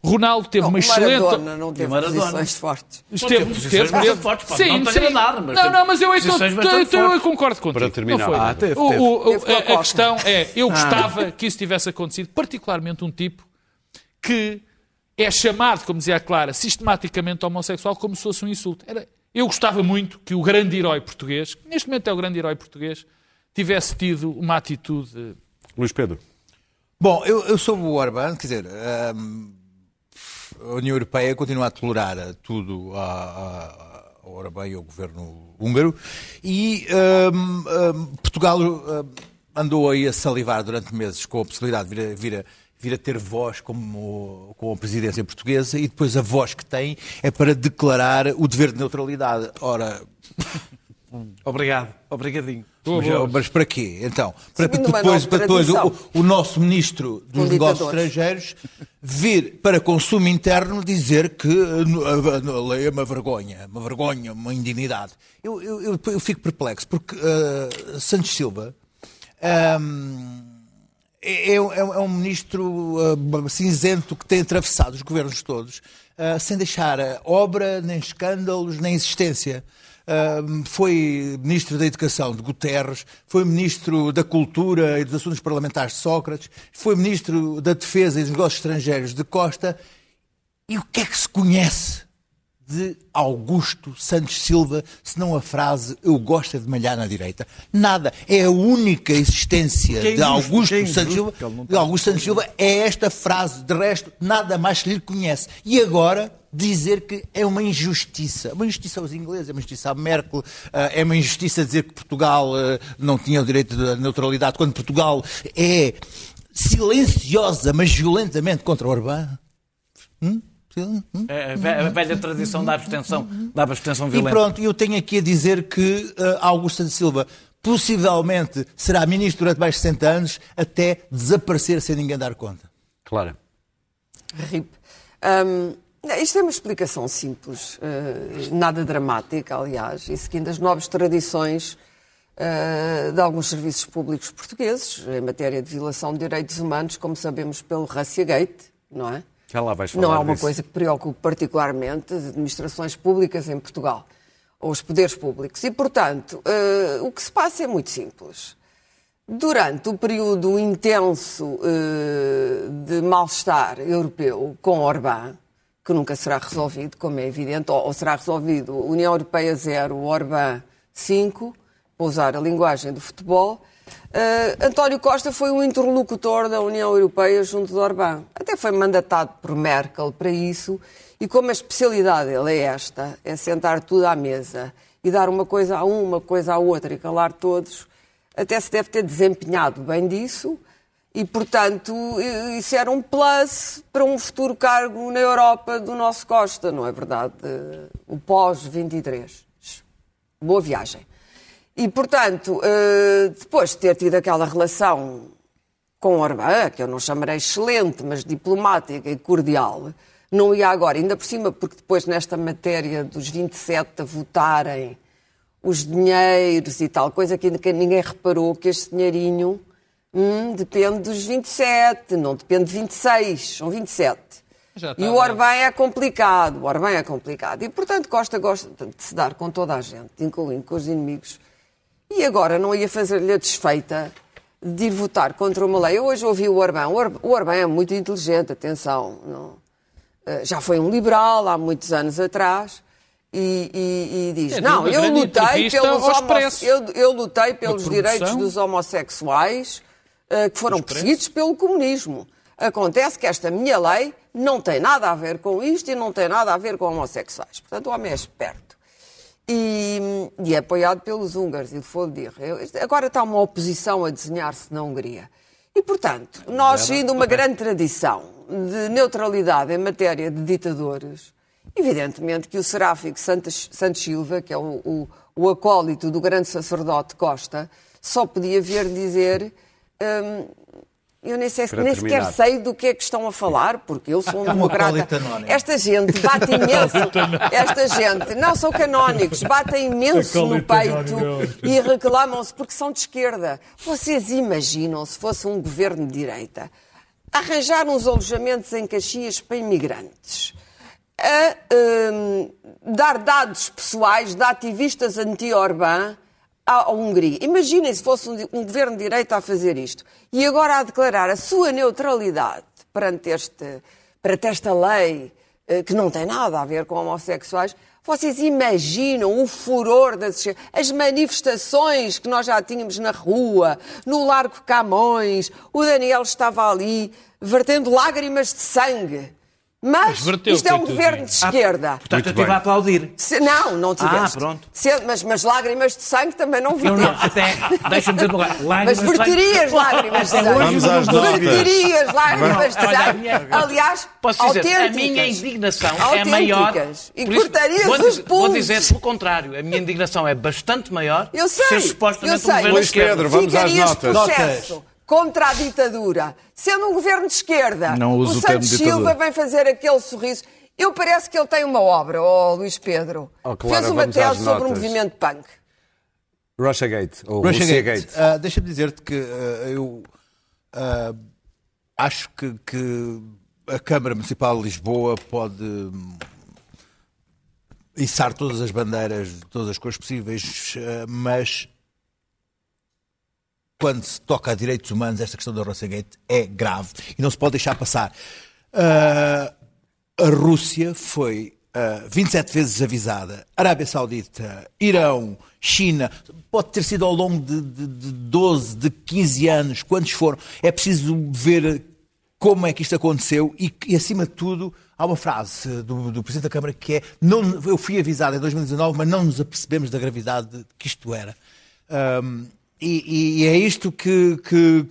Ronaldo teve Não, uma o excelente. Maradona não teve Maradona. posições fortes. Esteve, posições esteve, bastante esteve. fortes, pá. Não nada, mas não, teve não, mas eu, então, posições eu concordo contigo. Para terminar. Não foi. Ah, teve, O- teve. o- Teve com a a, questão é, eu gostava que isso tivesse acontecido, particularmente um tipo que é chamado, como dizia a Clara, sistematicamente homossexual como se fosse um insulto. Era, eu gostava muito que o grande herói português, que neste momento é o grande herói português, tivesse tido uma atitude Luís Pedro. Bom, eu, eu sou o Orbán, quer dizer, hum, a União Europeia continua a tolerar tudo a, a, ao Orbán e ao governo húngaro e hum, hum, Portugal hum, andou aí a salivar durante meses com a possibilidade de vir a, vir a, vir a ter voz como, com a presidência portuguesa e depois a voz que tem é para declarar o dever de neutralidade. Ora, Obrigado, obrigadinho. Boa, mas, boa. mas para quê? Então, para depois, para depois o, o nosso ministro dos Com negócios ditadores. estrangeiros vir para consumo interno dizer que uh, a, a lei é uma vergonha, uma vergonha, uma indignidade. Eu, eu, eu, eu fico perplexo porque uh, Santos Silva um, é, é- é um ministro uh, cinzento que tem atravessado os governos todos uh, sem deixar obra, nem escândalos, nem existência. Foi ministro da Educação de Guterres, foi ministro da Cultura e dos Assuntos Parlamentares de Sócrates, foi ministro da Defesa e dos Negócios Estrangeiros de Costa. E o que é que se conhece de Augusto Santos Silva, se não a frase eu gosto é de malhar na direita? Nada. É a única existência é de Augusto é Santos Silva. De Augusto Santos Silva é esta frase. De resto, nada mais se lhe conhece. E agora dizer que é uma injustiça. Uma injustiça aos ingleses, é uma injustiça à Merkel, ah, é uma injustiça dizer que Portugal ah, não tinha o direito de neutralidade, quando Portugal é silenciosa, mas violentamente contra Orbán. Hum? É a ve- a velha tradição da abstenção, da abstenção E violenta. pronto, eu tenho aqui a dizer que uh, Augusto Santos Silva possivelmente será ministro durante mais de 60 anos até desaparecer sem ninguém dar conta. Clara. RIP. Hum, isto é uma explicação simples, eh, nada dramática, aliás, e seguindo as novas tradições eh, de alguns serviços públicos portugueses em matéria de violação de direitos humanos, como sabemos pelo Russiagate, não é? Já lá vais falar Não é uma disso. coisa que preocupe particularmente as administrações públicas em Portugal, ou os poderes públicos. E, portanto, eh, o que se passa é muito simples. Durante o período intenso eh, de mal-estar europeu com Orbán, que nunca será resolvido, como é evidente, ou, ou será resolvido União Europeia 0, Orbán 5, para usar a linguagem do futebol, eh, António Costa foi o interlocutor da União Europeia junto de Orbán. Até foi mandatado por Merkel para isso, e como a especialidade dele é esta, é sentar tudo à mesa e dar uma coisa a um, uma coisa à outra e calar todos, até se deve ter desempenhado bem disso e, portanto, isso era um plus para um futuro cargo na Europa do nosso Costa, não é verdade? O pós-23. Boa viagem. E, portanto, eh, depois de ter tido aquela relação com Orbán, que eu não chamarei excelente, mas diplomática e cordial, não ia agora, ainda por cima, porque depois nesta matéria dos 27 a votarem os dinheiros e tal, coisa que ninguém reparou, que este dinheirinho hum, depende dos 27, não depende de 26, são 27. Já E o. Orbán é complicado, o Orbán é complicado. E, portanto, Costa gosta de se dar com toda a gente, incluindo com os inimigos. E agora não ia fazer-lhe a desfeita de ir votar contra uma lei. Eu hoje ouvi o Orbán. O Or- O Orbán é muito inteligente, atenção. não- eh, já foi um liberal há muitos anos atrás. E, e- e diz: É, Não, eu lutei, pelos homo- eu, eu lutei pelos direitos dos homossexuais eh, que foram perseguidos pelo comunismo. Acontece que esta minha lei não tem nada a ver com isto e não tem nada a ver com homossexuais. Portanto, o homem é esperto. E, e é apoiado pelos húngaros e de Foldir. Agora está uma oposição a desenhar-se na Hungria. E, portanto, nós, sendo uma grande tradição de neutralidade em matéria de ditadores, evidentemente que o seráfico Santos, Santos Silva, que é o, o, o acólito do grande sacerdote Costa, só podia vir dizer. Hum, eu nem, sei, nem sequer sei do que é que estão a falar, porque eu sou um democrata. Esta gente bate imenso. Esta gente, não são canónicos, batem imenso no peito e reclamam-se porque são de esquerda. Vocês imaginam se fosse um governo de direita arranjar uns alojamentos em Caxias para imigrantes, a um, dar dados pessoais de ativistas anti-Orbán à Hungria. Imaginem se fosse um, um, governo de direita a fazer isto. E agora a declarar a sua neutralidade perante, este, perante esta lei, eh, que não tem nada a ver com homossexuais. Vocês imaginam o furor das as manifestações que nós já tínhamos na rua, no Largo Camões. O Daniel estava ali vertendo lágrimas de sangue mas, isto é um governo de esquerda. Ah, portanto, eu estive a aplaudir. Se, não, não tiveste. Ah, pronto. Se, mas, mas lágrimas de sangue também não verteste. Não, não, até, deixa-me dizer uma Mas verterias lágrimas de sangue. Vamos às Verterias lágrimas de sangue. Aliás, Posso dizer, a minha indignação é maior. E cortarias vou, os Vou dizer pelo contrário. A minha indignação é bastante maior. Eu sei. Supostamente eu sei. um governo Luís Pedro, vamos às notas. Processo contra a ditadura. Sendo um governo de esquerda, Não uso o o termo Santos Silva vem fazer aquele sorriso. Eu parece que ele tem uma obra, oh, Luís Pedro. Oh, Clara, Fez uma tese sobre o notas. movimento punk. Russiagate, ou Russiagate. Russiagate. Ah, Deixa-me dizer-te que ah, eu ah, acho que, que a Câmara Municipal de Lisboa pode içar todas as bandeiras de todas as cores possíveis, mas quando se toca a direitos humanos, esta questão da Russiagate é grave e não se pode deixar passar. Ah, a Rússia foi ah, 27 vezes avisada. Arábia Saudita, Irão, China, pode ter sido ao longo de, de, de 12, de 15 anos, quantos foram. É preciso ver como é que isto aconteceu e, e, acima de tudo, há uma frase do, do Presidente da Câmara que é não, eu fui avisado em 2019, mas não nos apercebemos da gravidade que isto era. E, e é isto que, que,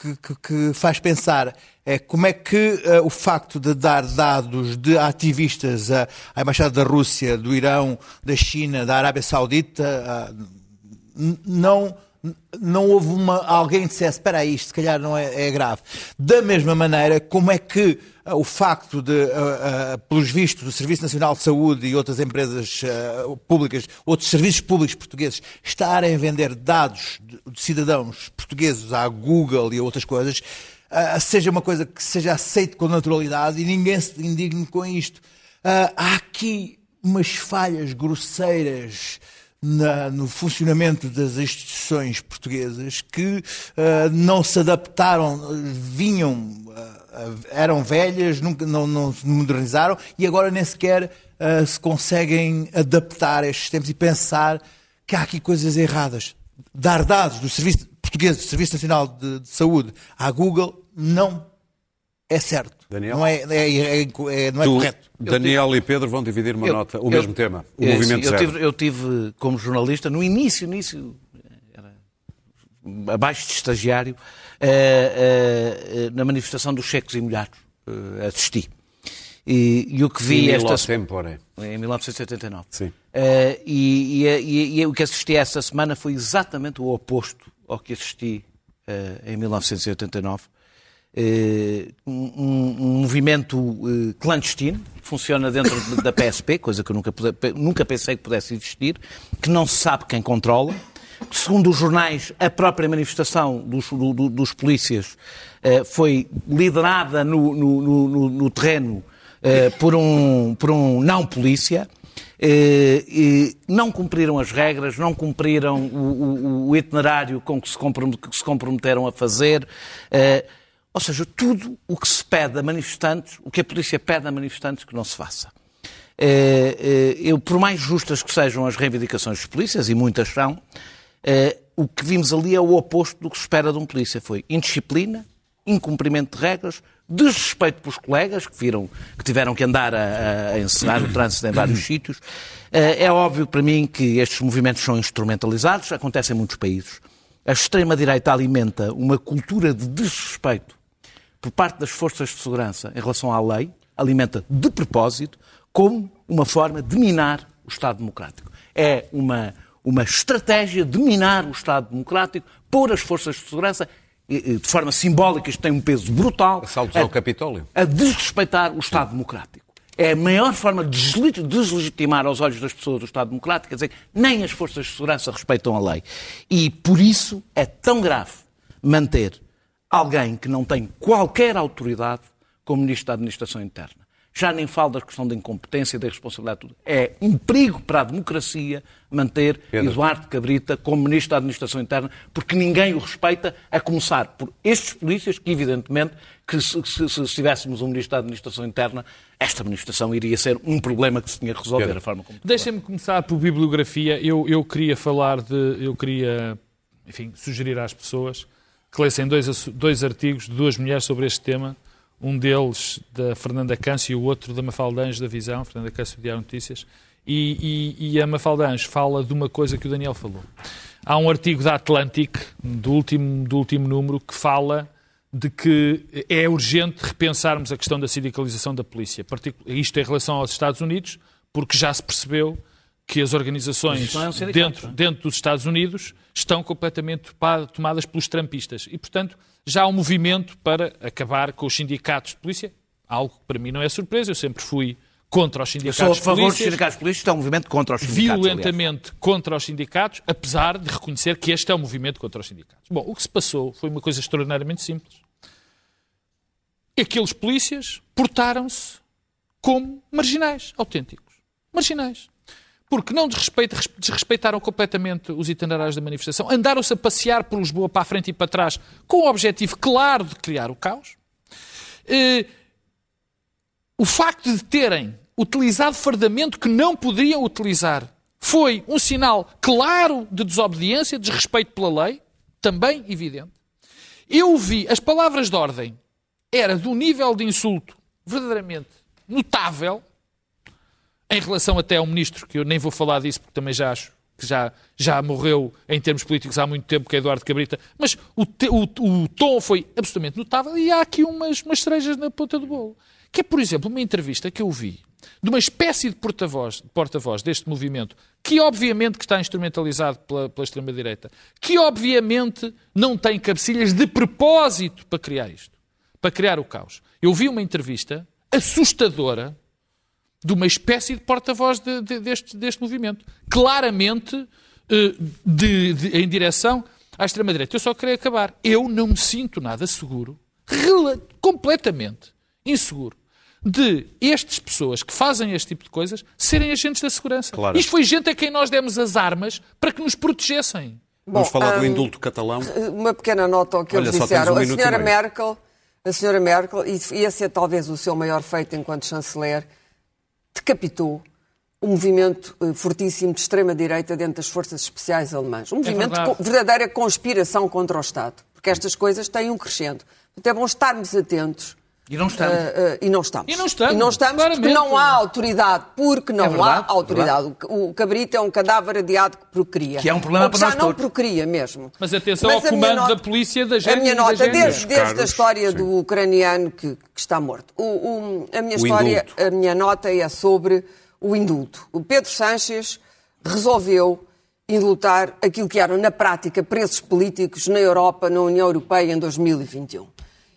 que, que- faz pensar. É como é que eh, o facto de dar dados de ativistas à, à Embaixada da Rússia, do Irão, da China, da Arábia Saudita, n- não, não houve uma, alguém que dissesse, espera aí, isto se calhar não é, é grave. Da mesma maneira, como é que ah, o facto de, ah, ah, pelos vistos, do Serviço Nacional de Saúde e outras empresas públicas, outros serviços públicos portugueses, estarem a vender dados de, de cidadãos portugueses à Google e a outras coisas, seja uma coisa que seja aceite com naturalidade e ninguém se indigne com isto. Há aqui umas falhas grosseiras na- no funcionamento das instituições portuguesas que ah, não se adaptaram, vinham, ah, eram velhas, nunca, não, não se modernizaram e agora nem sequer ah, se conseguem adaptar a estes tempos e pensar que há aqui coisas erradas. Dar dados do Serviço Português, do Serviço Nacional de, de Saúde, à Google, não é certo. Daniel? Não é, é- é- é- não é Tu, correto. Daniel e Pedro vão dividir uma Eu- nota, o eu- mesmo tema, o É, movimento sim, eu zero. tive, eu tive como jornalista, no início, início, era abaixo de estagiário, eh, eh, na manifestação dos secos e molhados. eh, assisti. E, e o que vi Em esta Tempore. em 1989. Sim. E, e- e- e o que assisti essa semana foi exatamente o oposto ao que assisti em 1989. Eh, um, movimento eh, clandestino, que funciona dentro de- da PSP, coisa que eu nunca, nunca pensei que pudesse existir, que não se sabe quem controla. Segundo os jornais, a própria manifestação dos, do- do- dos polícias eh, foi liderada no, no- no- no- no terreno por um, por um não-polícia. não cumpriram as regras, não cumpriram o, o- o itinerário com que se comprometeram a fazer. Ou seja, tudo o que se pede a manifestantes, o que a polícia pede a manifestantes, que não se faça. Eh, eh, eu, por mais justas que sejam as reivindicações dos polícias, e muitas são, eh, o que vimos ali é o oposto do que se espera de um polícia. Foi indisciplina, incumprimento de regras, desrespeito pelos colegas que, viram, que tiveram que andar a, a encerrar o trânsito em vários sítios. É óbvio para mim que estes movimentos são instrumentalizados, acontece em muitos países. A extrema-direita alimenta uma cultura de desrespeito por parte das forças de segurança em relação à lei, alimenta de propósito, como uma forma de minar o Estado Democrático. É uma, uma estratégia de minar o Estado Democrático, pôr as forças de segurança, de forma simbólica, isto tem um peso brutal, Assaltos a- ao Capitólio. a desrespeitar o Estado Democrático. É a maior forma de desle- deslegitimar aos olhos das pessoas o Estado Democrático, quer dizer, nem as forças de segurança respeitam a lei. E por isso é tão grave manter alguém que não tem qualquer autoridade como Ministro da Administração Interna. Já nem falo da questão da incompetência e da responsabilidade. Tudo. É um perigo para a democracia manter Pedro. Eduardo Cabrita como Ministro da Administração Interna, porque ninguém o respeita, a começar por estes polícias, que evidentemente, que se, se- se tivéssemos um Ministro da Administração Interna, esta administração iria ser um problema que se tinha que resolver, Pedro. a forma como... Deixem-me começar por bibliografia. Eu, eu queria falar de. Eu queria, enfim, sugerir às pessoas que lessem dois, dois artigos de duas mulheres sobre este tema. Um deles da Fernanda Câncio e o outro da Mafalda Anjos da Visão. Fernanda Câncio Diário Notícias. E, e, e a Mafalda Anjos fala de uma coisa que o Daniel falou. Há um artigo da Atlantic, do último, do último número, que fala de que é urgente repensarmos a questão da sindicalização da polícia. Isto em relação aos Estados Unidos, porque já se percebeu que as organizações é um dentro, é? dentro dos Estados Unidos estão completamente tomadas pelos trampistas. E, portanto, já há um movimento para acabar com os sindicatos de polícia, algo que para mim não é surpresa, eu sempre fui contra os sindicatos sou a de favor dos sindicatos políticos, isto é um movimento contra os sindicatos. aliás. violentamente contra os sindicatos, apesar de reconhecer que este é um movimento contra os sindicatos. Bom, o que se passou foi uma coisa extraordinariamente simples. Aqueles polícias portaram-se como marginais, autênticos. Marginais. Porque não desrespeita- desrespeitaram completamente os itinerários da manifestação, andaram-se a passear por Lisboa para a frente e para trás com o objetivo claro de criar o caos. Eh, o facto de terem utilizado fardamento que não poderiam utilizar foi um sinal claro de desobediência, de desrespeito pela lei, também evidente. Eu vi as palavras de ordem era de um nível de insulto verdadeiramente notável em relação até ao ministro, que eu nem vou falar disso porque também já acho que já, já morreu em termos políticos há muito tempo, que é Eduardo Cabrita, mas o, te- o- o tom foi absolutamente notável e há aqui umas, umas cerejas na ponta do bolo. Que é, por exemplo, uma entrevista que eu vi de uma espécie de porta-voz porta deste movimento, que obviamente que está instrumentalizado pela, pela extrema-direita, que obviamente não tem cabecilhas de propósito para criar isto, para criar o caos. Eu vi uma entrevista assustadora de uma espécie de porta-voz de- de- deste, deste movimento. Claramente eh, de- de- em direção à extrema-direita. Eu só queria acabar. Eu não me sinto nada seguro, completamente inseguro, de estas pessoas que fazem este tipo de coisas serem agentes da segurança. Claro. Isto foi gente a quem nós demos as armas para que nos protegessem. Vamos Bom, falar do hum, indulto catalão. Uma pequena nota ao que Olha, eles disseram. um a senhora. Merkel, a senhora Merkel, e esse é talvez o seu maior feito enquanto chanceler, decapitou um movimento eh, fortíssimo de extrema-direita dentro das forças especiais alemãs. Um movimento de verdade. co- verdadeira conspiração contra o Estado. Porque estas coisas têm um crescendo. Portanto, é bom estarmos atentos. E não estamos. eh, eh, e não estamos. E não estamos, E não estamos porque não há autoridade. Porque não É verdade, há autoridade. O o cabrito é um cadáver adiado que procria. Que é um problema para já nós não todos. procria mesmo. Mas atenção Mas ao a minha comando nota- da polícia da A Gênia minha nota, desde, desde a história sim. do ucraniano que, que está morto. O- o- a minha O história, indulto. a minha nota é sobre o indulto. O Pedro Sánchez resolveu indultar aquilo que eram, na prática, presos políticos na Europa, na União Europeia, em 2021.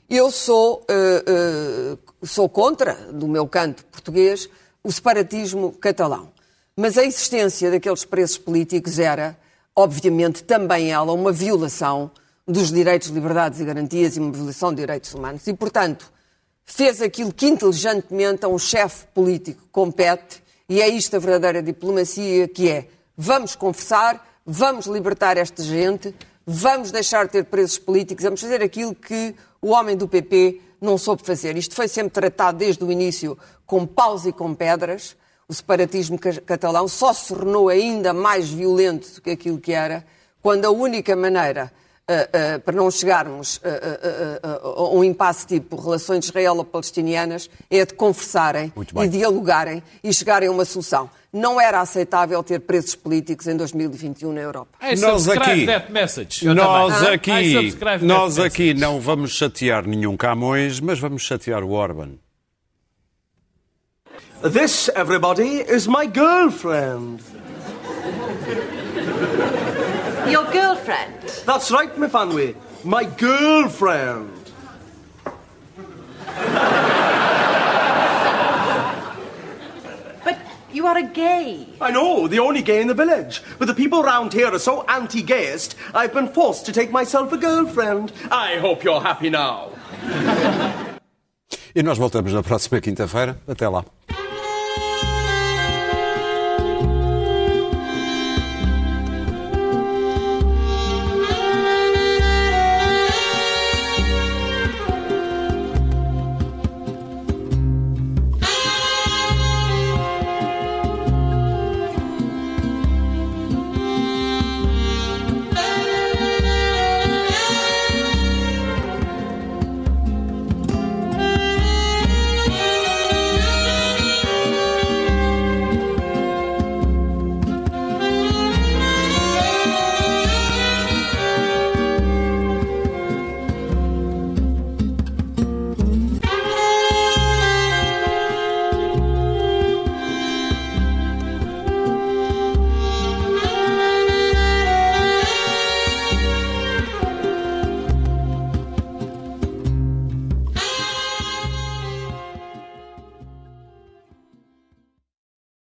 Eu sou, eh, eh, sou contra, do meu canto português, o separatismo catalão. Mas a existência daqueles presos políticos era, obviamente, também ela uma violação dos direitos, liberdades e garantias e uma violação de direitos humanos. E, portanto, fez aquilo que inteligentemente a um chefe político compete, e é isto a verdadeira diplomacia, que é vamos conversar, vamos libertar esta gente, vamos deixar de ter presos políticos, vamos fazer aquilo que o homem do PP não soube fazer. Isto foi sempre tratado desde o início com paus e com pedras. O separatismo ca- catalão só se tornou ainda mais violento do que aquilo que era, quando a única maneira uh, uh, para não chegarmos uh, a um impasse tipo relações israelo-palestinianas, é de conversarem e dialogarem e chegarem a uma solução. Não era aceitável ter presos políticos em 2021 na Europa. Nós aqui, that message. nós I aqui, nós that aqui não vamos chatear nenhum Camões, mas vamos chatear o Orban. This, everybody, is my girlfriend. Your girlfriend? That's right, my Fanwy. My girlfriend. But you are a gay. I know, the only gay in the village. But the people round here are so anti-gayist, I've been forced to take myself a girlfriend. I hope you're happy now. E nós voltamos na próxima quinta-feira. Até lá.